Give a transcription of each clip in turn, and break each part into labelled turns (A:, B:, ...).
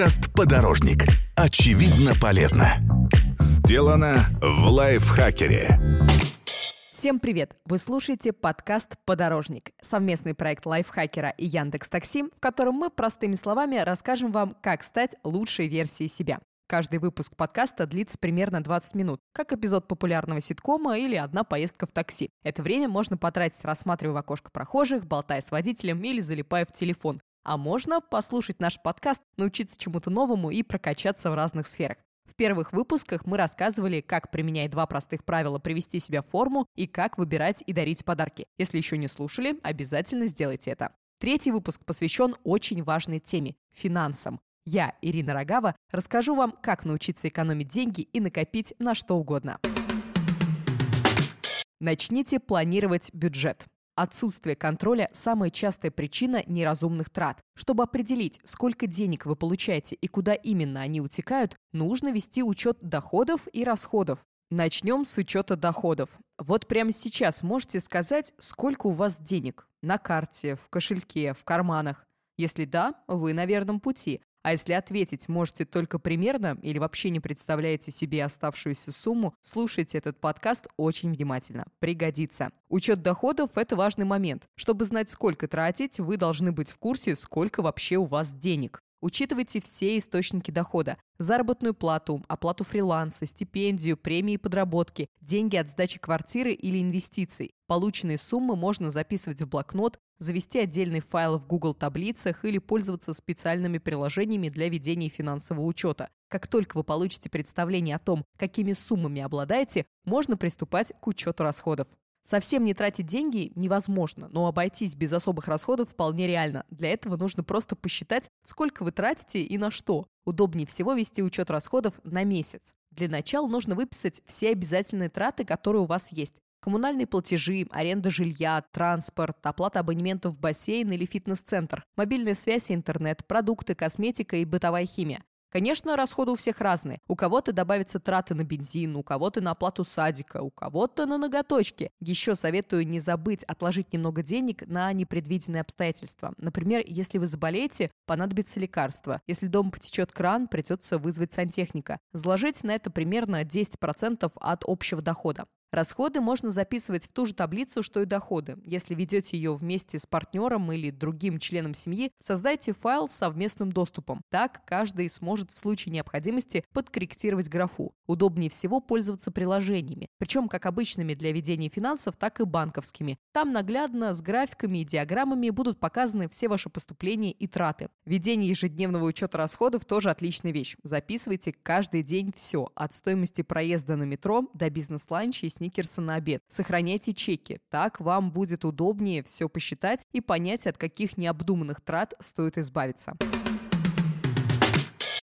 A: Подкаст «Подорожник». Очевидно полезно. Сделано в лайфхакере.
B: Всем привет! Вы слушаете подкаст «Подорожник» — совместный проект лайфхакера и Яндекс Такси, в котором мы простыми словами расскажем вам, как стать лучшей версией себя. Каждый выпуск подкаста длится примерно 20 минут, как эпизод популярного ситкома или одна поездка в такси. Это время можно потратить, рассматривая в окошко прохожих, болтая с водителем или залипая в телефон. А можно послушать наш подкаст, научиться чему-то новому и прокачаться в разных сферах. В первых выпусках мы рассказывали, как, применяя два простых правила, привести себя в форму и как выбирать и дарить подарки. Если еще не слушали, обязательно сделайте это. Третий выпуск посвящен очень важной теме – финансам. Я, Ирина Рогава, расскажу вам, как научиться экономить деньги и накопить на что угодно. Начните планировать бюджет. Отсутствие контроля – самая частая причина неразумных трат. Чтобы определить, сколько денег вы получаете и куда именно они утекают, нужно вести учет доходов и расходов. Начнем с учета доходов. Вот прямо сейчас можете сказать, сколько у вас денег на карте, в кошельке, в карманах. Если да, вы на верном пути. А если ответить можете только примерно или вообще не представляете себе оставшуюся сумму, слушайте этот подкаст очень внимательно. Пригодится. Учет доходов – это важный момент. Чтобы знать, сколько тратить, вы должны быть в курсе, сколько вообще у вас денег. Учитывайте все источники дохода. Заработную плату, оплату фриланса, стипендию, премии подработки, деньги от сдачи квартиры или инвестиций. Полученные суммы можно записывать в блокнот, завести отдельный файл в Google таблицах или пользоваться специальными приложениями для ведения финансового учета. Как только вы получите представление о том, какими суммами обладаете, можно приступать к учету расходов. Совсем не тратить деньги невозможно, но обойтись без особых расходов вполне реально. Для этого нужно просто посчитать, сколько вы тратите и на что. Удобнее всего вести учет расходов на месяц. Для начала нужно выписать все обязательные траты, которые у вас есть. Коммунальные платежи, аренда жилья, транспорт, оплата абонементов в бассейн или фитнес-центр, мобильная связь и интернет, продукты, косметика и бытовая химия. Конечно, расходы у всех разные. У кого-то добавятся траты на бензин, у кого-то на оплату садика, у кого-то на ноготочки. Еще советую не забыть отложить немного денег на непредвиденные обстоятельства. Например, если вы заболеете, понадобится лекарство. Если дома потечет кран, придется вызвать сантехника. Заложить на это примерно 10% от общего дохода. Расходы можно записывать в ту же таблицу, что и доходы. Если ведете ее вместе с партнером или другим членом семьи, создайте файл с совместным доступом. Так каждый сможет в случае необходимости подкорректировать графу. Удобнее всего пользоваться приложениями, причем как обычными для ведения финансов, так и банковскими. Там наглядно с графиками и диаграммами будут показаны все ваши поступления и траты. Ведение ежедневного учета расходов тоже отличная вещь. Записывайте каждый день все, от стоимости проезда на метро до бизнес-ланча сникерса на обед. Сохраняйте чеки. Так вам будет удобнее все посчитать и понять, от каких необдуманных трат стоит избавиться.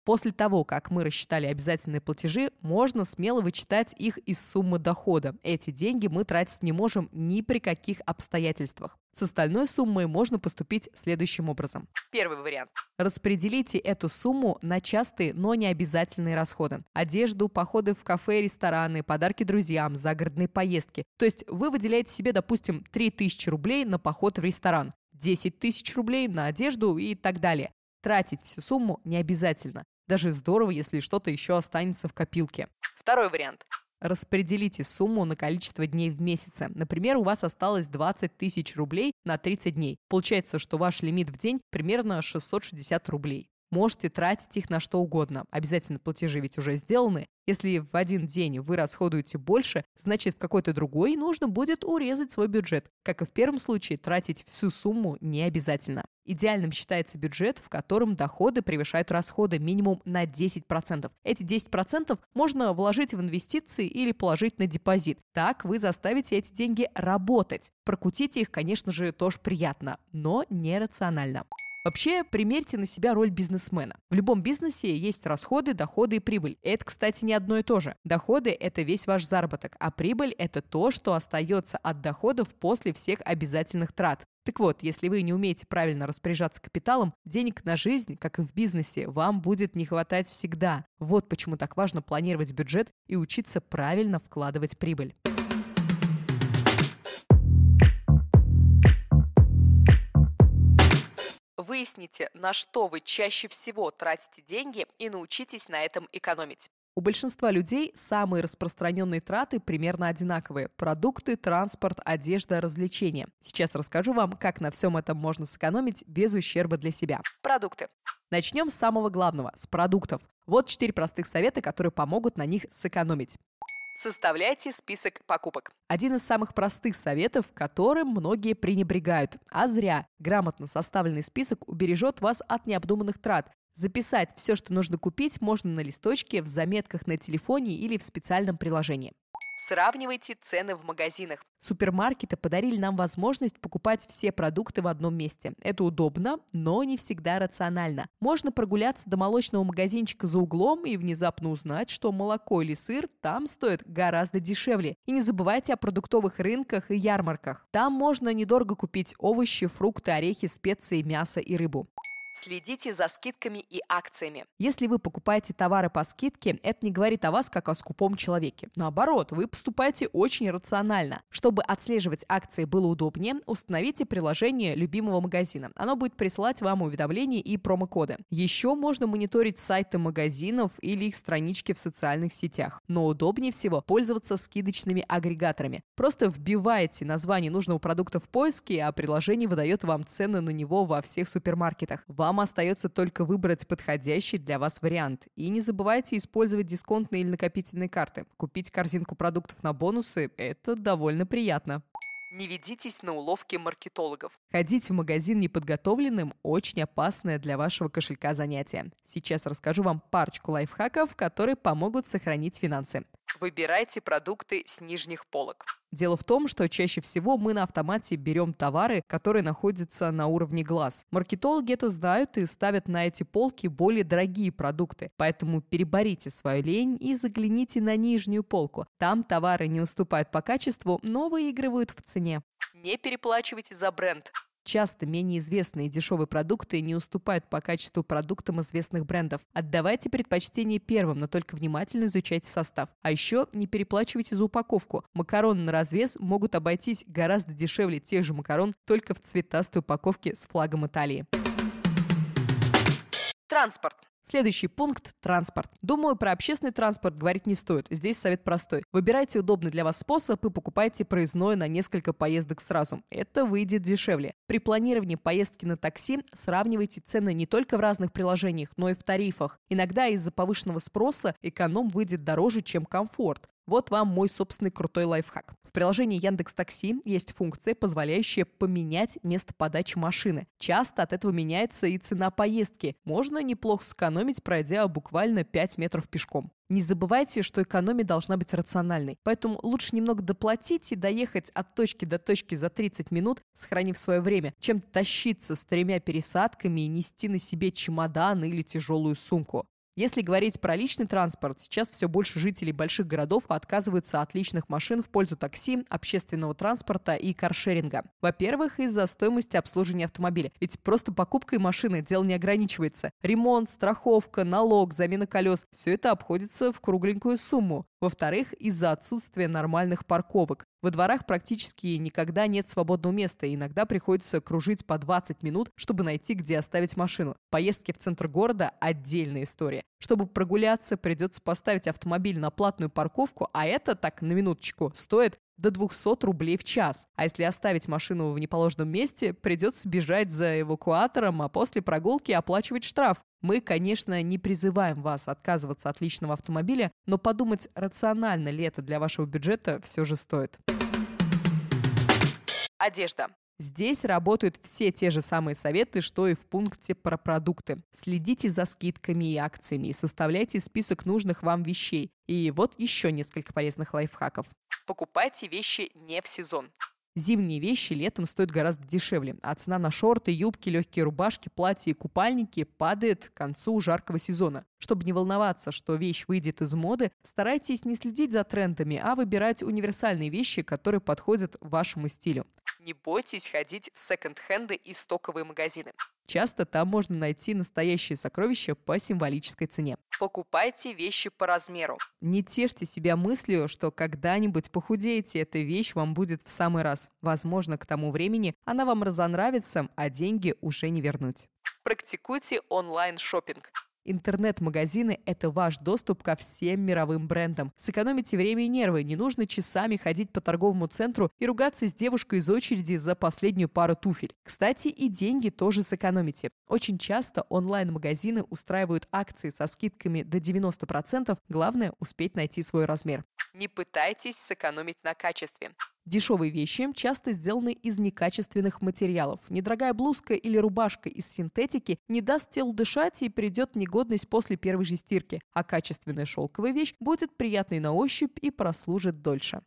B: После того, как мы рассчитали обязательные платежи, можно смело вычитать их из суммы дохода. Эти деньги мы тратить не можем ни при каких обстоятельствах. С остальной суммой можно поступить следующим образом. Первый вариант. Распределите эту сумму на частые, но не обязательные расходы. Одежду, походы в кафе, рестораны, подарки друзьям, загородные поездки. То есть вы выделяете себе, допустим, 3000 рублей на поход в ресторан, 10 тысяч рублей на одежду и так далее. Тратить всю сумму не обязательно. Даже здорово, если что-то еще останется в копилке. Второй вариант. Распределите сумму на количество дней в месяце. Например, у вас осталось 20 тысяч рублей на 30 дней. Получается, что ваш лимит в день примерно 660 рублей. Можете тратить их на что угодно. Обязательно платежи ведь уже сделаны. Если в один день вы расходуете больше, значит в какой-то другой нужно будет урезать свой бюджет. Как и в первом случае, тратить всю сумму не обязательно. Идеальным считается бюджет, в котором доходы превышают расходы минимум на 10%. Эти 10% можно вложить в инвестиции или положить на депозит. Так вы заставите эти деньги работать. Прокутить их, конечно же, тоже приятно, но нерационально. Вообще, примерьте на себя роль бизнесмена. В любом бизнесе есть расходы, доходы и прибыль. Это, кстати, не одно и то же. Доходы – это весь ваш заработок, а прибыль – это то, что остается от доходов после всех обязательных трат. Так вот, если вы не умеете правильно распоряжаться капиталом, денег на жизнь, как и в бизнесе, вам будет не хватать всегда. Вот почему так важно планировать бюджет и учиться правильно вкладывать прибыль. Выясните, на что вы чаще всего тратите деньги и научитесь на этом экономить. У большинства людей самые распространенные траты примерно одинаковые. Продукты, транспорт, одежда, развлечения. Сейчас расскажу вам, как на всем этом можно сэкономить без ущерба для себя. Продукты. Начнем с самого главного, с продуктов. Вот четыре простых совета, которые помогут на них сэкономить. Составляйте список покупок. Один из самых простых советов, которым многие пренебрегают. А зря. Грамотно составленный список убережет вас от необдуманных трат, Записать все, что нужно купить, можно на листочке, в заметках на телефоне или в специальном приложении. Сравнивайте цены в магазинах. Супермаркеты подарили нам возможность покупать все продукты в одном месте. Это удобно, но не всегда рационально. Можно прогуляться до молочного магазинчика за углом и внезапно узнать, что молоко или сыр там стоят гораздо дешевле. И не забывайте о продуктовых рынках и ярмарках. Там можно недорого купить овощи, фрукты, орехи, специи, мясо и рыбу. Следите за скидками и акциями. Если вы покупаете товары по скидке, это не говорит о вас как о скупом человеке. Наоборот, вы поступаете очень рационально. Чтобы отслеживать акции было удобнее, установите приложение любимого магазина. Оно будет присылать вам уведомления и промокоды. Еще можно мониторить сайты магазинов или их странички в социальных сетях. Но удобнее всего пользоваться скидочными агрегаторами. Просто вбиваете название нужного продукта в поиске, а приложение выдает вам цены на него во всех супермаркетах. Вам остается только выбрать подходящий для вас вариант. И не забывайте использовать дисконтные или накопительные карты. Купить корзинку продуктов на бонусы – это довольно приятно. Не ведитесь на уловки маркетологов. Ходить в магазин неподготовленным – очень опасное для вашего кошелька занятие. Сейчас расскажу вам парочку лайфхаков, которые помогут сохранить финансы. Выбирайте продукты с нижних полок. Дело в том, что чаще всего мы на автомате берем товары, которые находятся на уровне глаз. Маркетологи это знают и ставят на эти полки более дорогие продукты. Поэтому переборите свою лень и загляните на нижнюю полку. Там товары не уступают по качеству, но выигрывают в цене. Не переплачивайте за бренд. Часто менее известные дешевые продукты не уступают по качеству продуктам известных брендов. Отдавайте предпочтение первым, но только внимательно изучайте состав. А еще не переплачивайте за упаковку. Макароны на развес могут обойтись гораздо дешевле тех же макарон, только в цветастой упаковке с флагом Италии. Транспорт. Следующий пункт – транспорт. Думаю, про общественный транспорт говорить не стоит. Здесь совет простой. Выбирайте удобный для вас способ и покупайте проездное на несколько поездок сразу. Это выйдет дешевле. При планировании поездки на такси сравнивайте цены не только в разных приложениях, но и в тарифах. Иногда из-за повышенного спроса эконом выйдет дороже, чем комфорт. Вот вам мой собственный крутой лайфхак. В приложении Яндекс Такси есть функция, позволяющая поменять место подачи машины. Часто от этого меняется и цена поездки. Можно неплохо сэкономить, пройдя буквально 5 метров пешком. Не забывайте, что экономия должна быть рациональной. Поэтому лучше немного доплатить и доехать от точки до точки за 30 минут, сохранив свое время, чем тащиться с тремя пересадками и нести на себе чемодан или тяжелую сумку. Если говорить про личный транспорт, сейчас все больше жителей больших городов отказываются от личных машин в пользу такси, общественного транспорта и каршеринга. Во-первых, из-за стоимости обслуживания автомобиля. Ведь просто покупкой машины дело не ограничивается. Ремонт, страховка, налог, замена колес – все это обходится в кругленькую сумму. Во-вторых, из-за отсутствия нормальных парковок. Во дворах практически никогда нет свободного места, и иногда приходится кружить по 20 минут, чтобы найти, где оставить машину. Поездки в центр города – отдельная история. Чтобы прогуляться, придется поставить автомобиль на платную парковку, а это, так на минуточку, стоит до 200 рублей в час. А если оставить машину в неположенном месте, придется бежать за эвакуатором, а после прогулки оплачивать штраф. Мы, конечно, не призываем вас отказываться от личного автомобиля, но подумать, рационально ли это для вашего бюджета, все же стоит. Одежда. Здесь работают все те же самые советы, что и в пункте про продукты. Следите за скидками и акциями составляйте список нужных вам вещей. И вот еще несколько полезных лайфхаков. Покупайте вещи не в сезон. Зимние вещи летом стоят гораздо дешевле, а цена на шорты, юбки, легкие рубашки, платья и купальники падает к концу жаркого сезона. Чтобы не волноваться, что вещь выйдет из моды, старайтесь не следить за трендами, а выбирать универсальные вещи, которые подходят вашему стилю. Не бойтесь ходить в секонд-хенды и стоковые магазины. Часто там можно найти настоящие сокровища по символической цене. Покупайте вещи по размеру. Не тешьте себя мыслью, что когда-нибудь похудеете, эта вещь вам будет в самый раз. Возможно, к тому времени она вам разонравится, а деньги уже не вернуть. Практикуйте онлайн-шопинг. Интернет-магазины – это ваш доступ ко всем мировым брендам. Сэкономите время и нервы. Не нужно часами ходить по торговому центру и ругаться с девушкой из очереди за последнюю пару туфель. Кстати, и деньги тоже сэкономите. Очень часто онлайн-магазины устраивают акции со скидками до 90%. Главное – успеть найти свой размер. Не пытайтесь сэкономить на качестве. Дешевые вещи часто сделаны из некачественных материалов. Недорогая блузка или рубашка из синтетики не даст телу дышать и придет негодность после первой же стирки, а качественная шелковая вещь будет приятной на ощупь и прослужит дольше.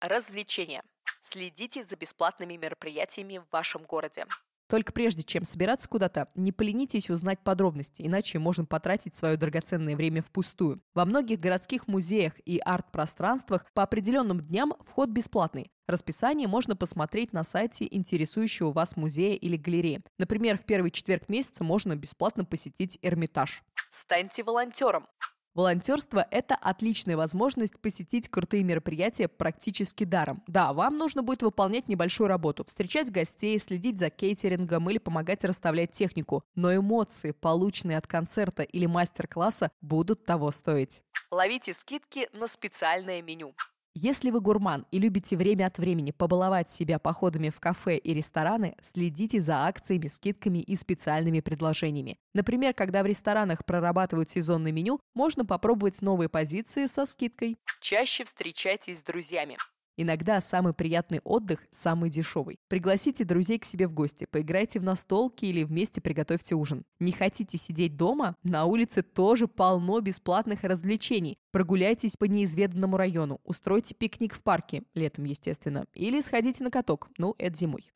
B: Развлечения. Следите за бесплатными мероприятиями в вашем городе. Только прежде чем собираться куда-то, не поленитесь узнать подробности, иначе можно потратить свое драгоценное время впустую. Во многих городских музеях и арт-пространствах по определенным дням вход бесплатный. Расписание можно посмотреть на сайте интересующего вас музея или галереи. Например, в первый четверг месяца можно бесплатно посетить Эрмитаж. Станьте волонтером. Волонтерство – это отличная возможность посетить крутые мероприятия практически даром. Да, вам нужно будет выполнять небольшую работу, встречать гостей, следить за кейтерингом или помогать расставлять технику. Но эмоции, полученные от концерта или мастер-класса, будут того стоить. Ловите скидки на специальное меню. Если вы гурман и любите время от времени побаловать себя походами в кафе и рестораны, следите за акциями, скидками и специальными предложениями. Например, когда в ресторанах прорабатывают сезонное меню, можно попробовать новые позиции со скидкой. Чаще встречайтесь с друзьями. Иногда самый приятный отдых – самый дешевый. Пригласите друзей к себе в гости, поиграйте в настолки или вместе приготовьте ужин. Не хотите сидеть дома? На улице тоже полно бесплатных развлечений. Прогуляйтесь по неизведанному району, устройте пикник в парке, летом, естественно, или сходите на каток, ну, это зимой.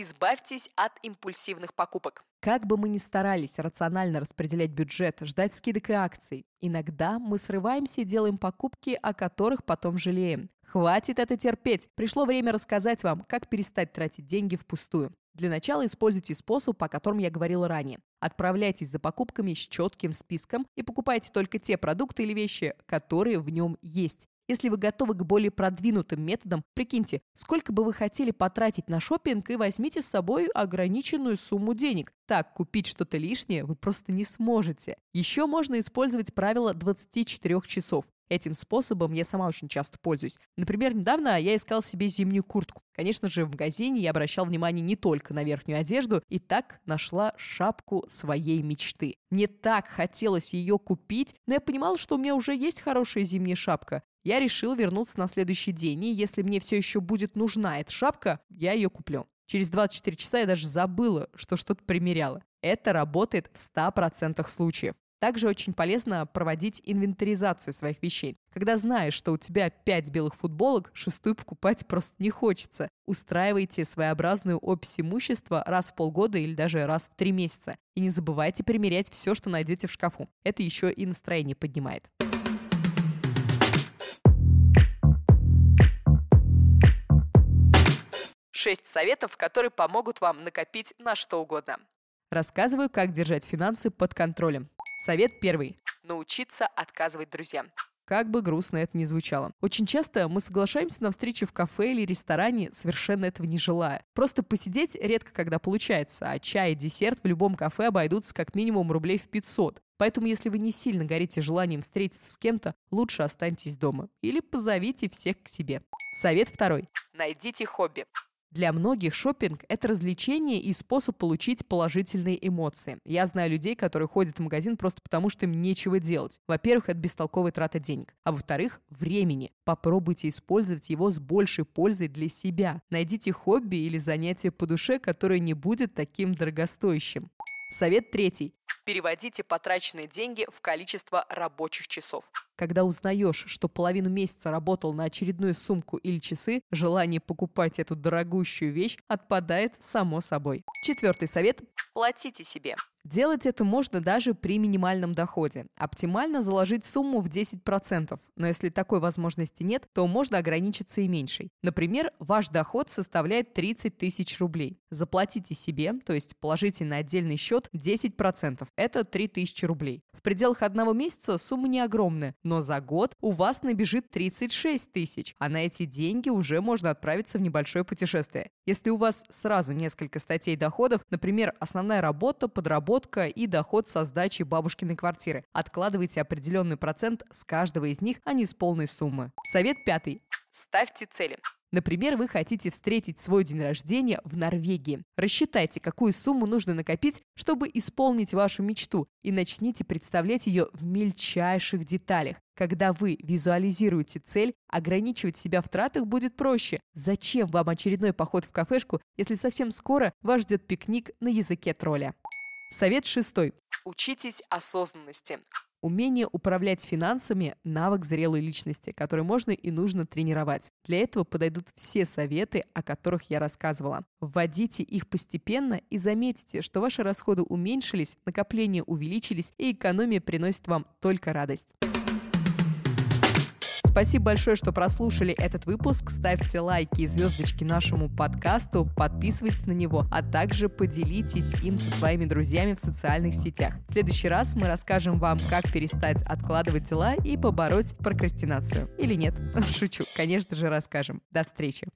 B: Избавьтесь от импульсивных покупок. Как бы мы ни старались рационально распределять бюджет, ждать скидок и акций, иногда мы срываемся и делаем покупки, о которых потом жалеем. Хватит это терпеть. Пришло время рассказать вам, как перестать тратить деньги впустую. Для начала используйте способ, о котором я говорила ранее. Отправляйтесь за покупками с четким списком и покупайте только те продукты или вещи, которые в нем есть. Если вы готовы к более продвинутым методам, прикиньте, сколько бы вы хотели потратить на шопинг и возьмите с собой ограниченную сумму денег. Так, купить что-то лишнее вы просто не сможете. Еще можно использовать правило 24 часов. Этим способом я сама очень часто пользуюсь. Например, недавно я искал себе зимнюю куртку. Конечно же, в магазине я обращал внимание не только на верхнюю одежду, и так нашла шапку своей мечты. Мне так хотелось ее купить, но я понимала, что у меня уже есть хорошая зимняя шапка. Я решил вернуться на следующий день, и если мне все еще будет нужна эта шапка, я ее куплю. Через 24 часа я даже забыла, что что-то примеряла. Это работает в 100% случаев. Также очень полезно проводить инвентаризацию своих вещей. Когда знаешь, что у тебя 5 белых футболок, шестую покупать просто не хочется. Устраивайте своеобразную опись имущества раз в полгода или даже раз в три месяца. И не забывайте примерять все, что найдете в шкафу. Это еще и настроение поднимает. Шесть советов, которые помогут вам накопить на что угодно. Рассказываю, как держать финансы под контролем. Совет первый. Научиться отказывать друзьям. Как бы грустно это ни звучало. Очень часто мы соглашаемся на встречу в кафе или ресторане, совершенно этого не желая. Просто посидеть редко когда получается, а чай и десерт в любом кафе обойдутся как минимум рублей в 500. Поэтому, если вы не сильно горите желанием встретиться с кем-то, лучше останьтесь дома. Или позовите всех к себе. Совет второй. Найдите хобби. Для многих шопинг – это развлечение и способ получить положительные эмоции. Я знаю людей, которые ходят в магазин просто потому, что им нечего делать. Во-первых, это бестолковая трата денег. А во-вторых, времени. Попробуйте использовать его с большей пользой для себя. Найдите хобби или занятие по душе, которое не будет таким дорогостоящим. Совет третий. Переводите потраченные деньги в количество рабочих часов. Когда узнаешь, что половину месяца работал на очередную сумку или часы, желание покупать эту дорогущую вещь отпадает само собой. Четвертый совет – платите себе. Делать это можно даже при минимальном доходе. Оптимально заложить сумму в 10%, но если такой возможности нет, то можно ограничиться и меньшей. Например, ваш доход составляет 30 тысяч рублей. Заплатите себе, то есть положите на отдельный счет 10%. Это 3000 рублей. В пределах одного месяца сумма не огромная, но за год у вас набежит 36 тысяч, а на эти деньги уже можно отправиться в небольшое путешествие. Если у вас сразу несколько статей доходов, например, основная работа, подработка и доход со сдачи бабушкиной квартиры, откладывайте определенный процент с каждого из них, а не с полной суммы. Совет пятый. Ставьте цели. Например, вы хотите встретить свой день рождения в Норвегии. Рассчитайте, какую сумму нужно накопить, чтобы исполнить вашу мечту, и начните представлять ее в мельчайших деталях. Когда вы визуализируете цель, ограничивать себя в тратах будет проще. Зачем вам очередной поход в кафешку, если совсем скоро вас ждет пикник на языке тролля? Совет шестой. Учитесь осознанности. Умение управлять финансами – навык зрелой личности, который можно и нужно тренировать. Для этого подойдут все советы, о которых я рассказывала. Вводите их постепенно и заметите, что ваши расходы уменьшились, накопления увеличились и экономия приносит вам только радость. Спасибо большое, что прослушали этот выпуск. Ставьте лайки и звездочки нашему подкасту, подписывайтесь на него, а также поделитесь им со своими друзьями в социальных сетях. В следующий раз мы расскажем вам, как перестать откладывать дела и побороть прокрастинацию. Или нет? Шучу. Конечно же, расскажем. До встречи.